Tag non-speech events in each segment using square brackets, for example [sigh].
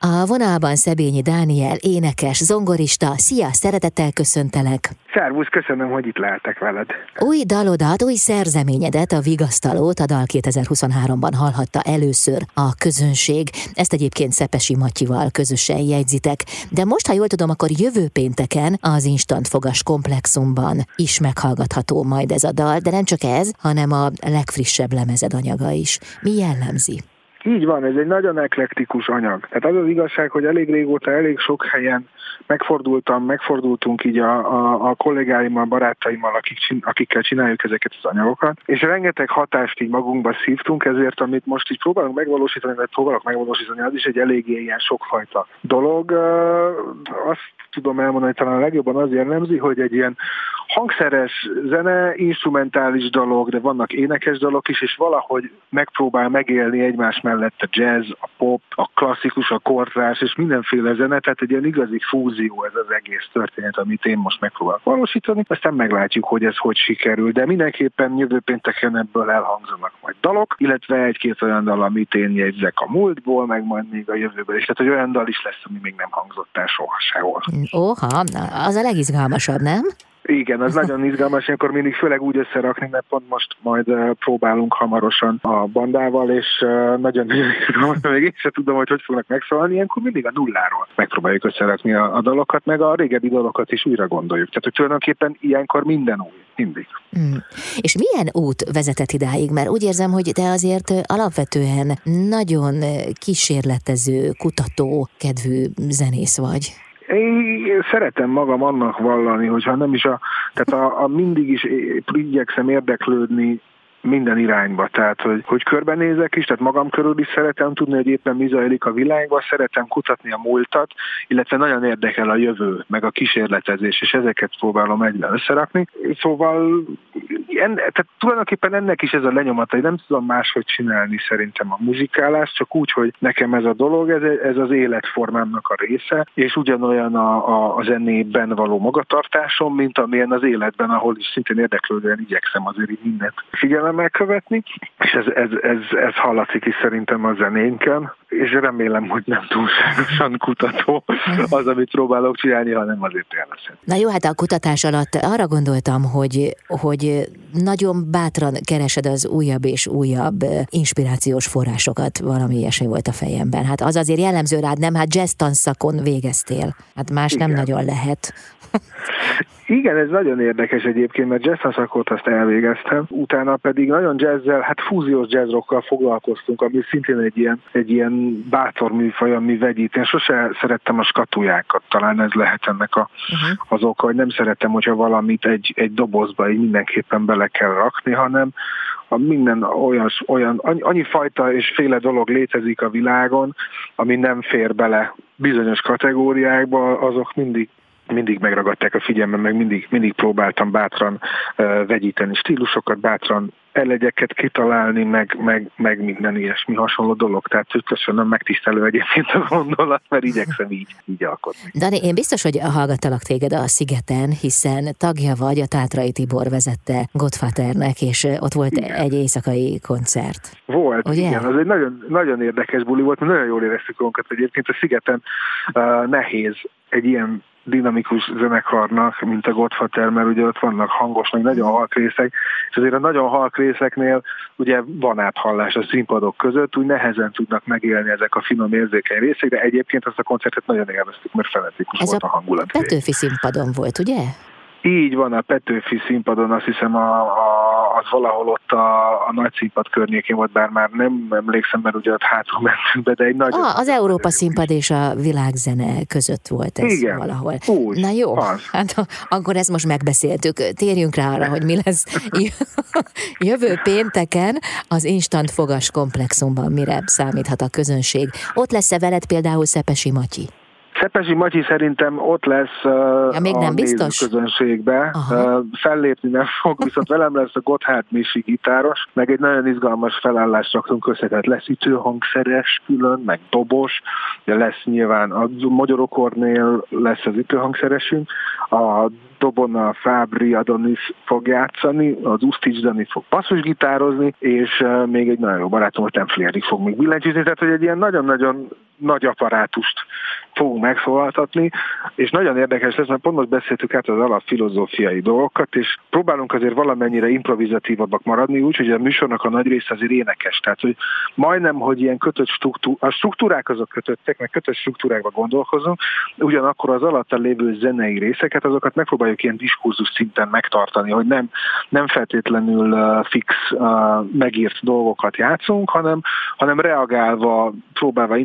A vonalban Szebényi Dániel, énekes, zongorista. Szia, szeretettel köszöntelek! Szervusz, köszönöm, hogy itt lehetek veled. Új dalodat, új szerzeményedet, a Vigasztalót a Dal 2023-ban hallhatta először a közönség. Ezt egyébként Szepesi Matyival közösen jegyzitek. De most, ha jól tudom, akkor jövő pénteken az Instant Fogas komplexumban is meghallgatható majd ez a dal, de nem csak ez, hanem a legfrissebb lemezed anyaga is. Mi jellemzi? Így van, ez egy nagyon eklektikus anyag. Tehát az az igazság, hogy elég régóta, elég sok helyen megfordultam, megfordultunk így a, a, a kollégáimmal, barátaimmal, akik, akikkel csináljuk ezeket az anyagokat, és rengeteg hatást így magunkba szívtunk, ezért amit most így próbálunk megvalósítani, vagy próbálok megvalósítani, az is egy eléggé ilyen sokfajta dolog. Azt tudom elmondani, talán a legjobban az jellemzi, hogy egy ilyen hangszeres zene, instrumentális dolog, de vannak énekes dalok is, és valahogy megpróbál megélni egymás mellett a jazz, a pop, a klasszikus, a kortrás, és mindenféle zene, tehát egy ilyen igazi fúzió ez az egész történet, amit én most megpróbálok valósítani, aztán meglátjuk, hogy ez hogy sikerül, de mindenképpen jövő pénteken ebből elhangzanak majd dalok, illetve egy-két olyan dal, amit én jegyzek a múltból, meg majd még a jövőből is, tehát hogy olyan dal is lesz, ami még nem hangzott el soha sehol. Óha, az a legizgalmasabb, nem? Igen, az nagyon izgalmas, akkor mindig főleg úgy összerakni, mert pont most majd próbálunk hamarosan a bandával, és nagyon izgalmas, még én sem tudom, hogy hogy fognak megszólalni, ilyenkor mindig a nulláról megpróbáljuk összerakni a, a dalokat, meg a régebbi dalokat is újra gondoljuk. Tehát, hogy tulajdonképpen ilyenkor minden új, mindig. Mm. És milyen út vezetett idáig? Mert úgy érzem, hogy te azért alapvetően nagyon kísérletező, kutató kedvű zenész vagy. Én szeretem magam annak vallani, hogyha nem is a, tehát a, a mindig is igyekszem érdeklődni minden irányba. Tehát, hogy, hogy körbenézek is, tehát magam körül is szeretem tudni, hogy éppen mi zajlik a világban, szeretem kutatni a múltat, illetve nagyon érdekel a jövő, meg a kísérletezés, és ezeket próbálom egyben összerakni. Szóval en, tehát tulajdonképpen ennek is ez a lenyomata, hogy nem tudom máshogy csinálni szerintem a muzsikálást, csak úgy, hogy nekem ez a dolog, ez, ez az életformámnak a része, és ugyanolyan a, a, a zenében való magatartásom, mint amilyen az életben, ahol is szintén érdeklődően igyekszem azért így mindent figyelemmel követni, és ez, ez, ez, ez hallatszik is szerintem a zenénken, és remélem, hogy nem túlságosan kutató az, amit próbálok csinálni, hanem azért élvezhet. Na jó, hát a kutatás alatt arra gondoltam, hogy, hogy nagyon bátran keresed az újabb és újabb inspirációs forrásokat, valami ilyesmi volt a fejemben. Hát az azért jellemző rád, nem? Hát jazz tanszakon végeztél. Hát más Igen. nem nagyon lehet. [laughs] Igen, ez nagyon érdekes egyébként, mert jazz szakot azt elvégeztem, utána pedig nagyon jazzzel, hát fúziós jazzrokkal foglalkoztunk, ami szintén egy ilyen, egy ilyen bátor műfaj, ami vegyít. Én sose szerettem a skatujákat, talán ez lehet ennek a, uh-huh. az oka, hogy nem szeretem, hogyha valamit egy, egy dobozba így mindenképpen bele kell rakni, hanem a minden olyan, olyan annyi fajta és féle dolog létezik a világon, ami nem fér bele bizonyos kategóriákba, azok mindig mindig megragadták a figyelmem, meg mindig, mindig próbáltam bátran uh, vegyíteni stílusokat, bátran elegyeket kitalálni, meg, meg, meg minden ilyesmi hasonló dolog. Tehát köszönöm, megtisztelő egyébként a gondolat, mert igyekszem így, így alkotni. Dani, én biztos, hogy hallgattalak téged a Szigeten, hiszen tagja vagy a Tátrai Tibor vezette Godfathernek, és ott volt igen. egy éjszakai koncert. Volt, Ugye? igen. Az egy nagyon, nagyon érdekes buli volt, mert nagyon jól éreztük magunkat egyébként. A Szigeten uh, nehéz egy ilyen dinamikus zenekarnak, mint a Godfather, mert ugye ott vannak hangos, meg nagyon halk részek, és azért a nagyon halk részeknél ugye van áthallás a színpadok között, úgy nehezen tudnak megélni ezek a finom érzékeny részek, de egyébként azt a koncertet nagyon élveztük, mert fenetikus volt a, a hangulat. Petőfi színpadon volt, ugye? Így van, a Petőfi színpadon azt hiszem a, a, az valahol ott a, a nagy színpad környékén volt, bár már nem emlékszem, mert ugye ott hátul mentünk be, de egy nagy... Ah, az Európa színpad és a világzene között volt ez Igen, valahol. Úgy, Na jó, az. hát akkor ezt most megbeszéltük. Térjünk rá arra, hogy mi lesz [laughs] jövő pénteken az Instant Fogas komplexumban, mire számíthat a közönség. Ott lesz-e veled például Szepesi Matyi? Szepesi Matyi szerintem ott lesz ja, még nem a biztos? közönségbe. Uh, fellépni nem fog, [laughs] viszont velem lesz a Gotthard Misi gitáros, meg egy nagyon izgalmas felállást raktunk össze, tehát lesz ütőhangszeres külön, meg dobos, de lesz nyilván a Magyarokornél lesz az ütőhangszeresünk, a dobon a Fábri Adonis fog játszani, az Ustics Dani fog basszusgitározni, és még egy nagyon jó barátom, a Temflieri fog még billentyűzni, tehát hogy egy ilyen nagyon-nagyon nagy apparátust fogunk megszólaltatni, és nagyon érdekes lesz, mert pont most beszéltük át az alapfilozófiai dolgokat, és próbálunk azért valamennyire improvizatívabbak maradni, úgyhogy a műsornak a nagy része azért énekes. Tehát, hogy majdnem, hogy ilyen kötött struktúr, a struktúrák azok kötöttek, meg kötött struktúrákba gondolkozunk, ugyanakkor az alatt lévő zenei részeket, azokat megpróbáljuk ilyen diskurzus szinten megtartani, hogy nem, nem feltétlenül fix megírt dolgokat játszunk, hanem, hanem reagálva, próbálva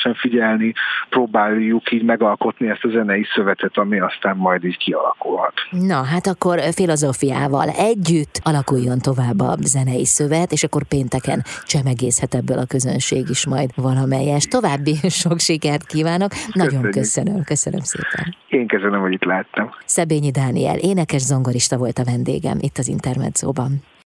intelligensen figyelni, próbáljuk így megalkotni ezt a zenei szövetet, ami aztán majd így kialakulhat. Na, hát akkor filozófiával együtt alakuljon tovább a zenei szövet, és akkor pénteken csemegészhet ebből a közönség is majd valamelyes. További [laughs] sok sikert kívánok. Köszönjük. Nagyon köszönöm, köszönöm szépen. Én köszönöm, hogy itt láttam. Szebényi Dániel, énekes zongorista volt a vendégem itt az Intermedzóban.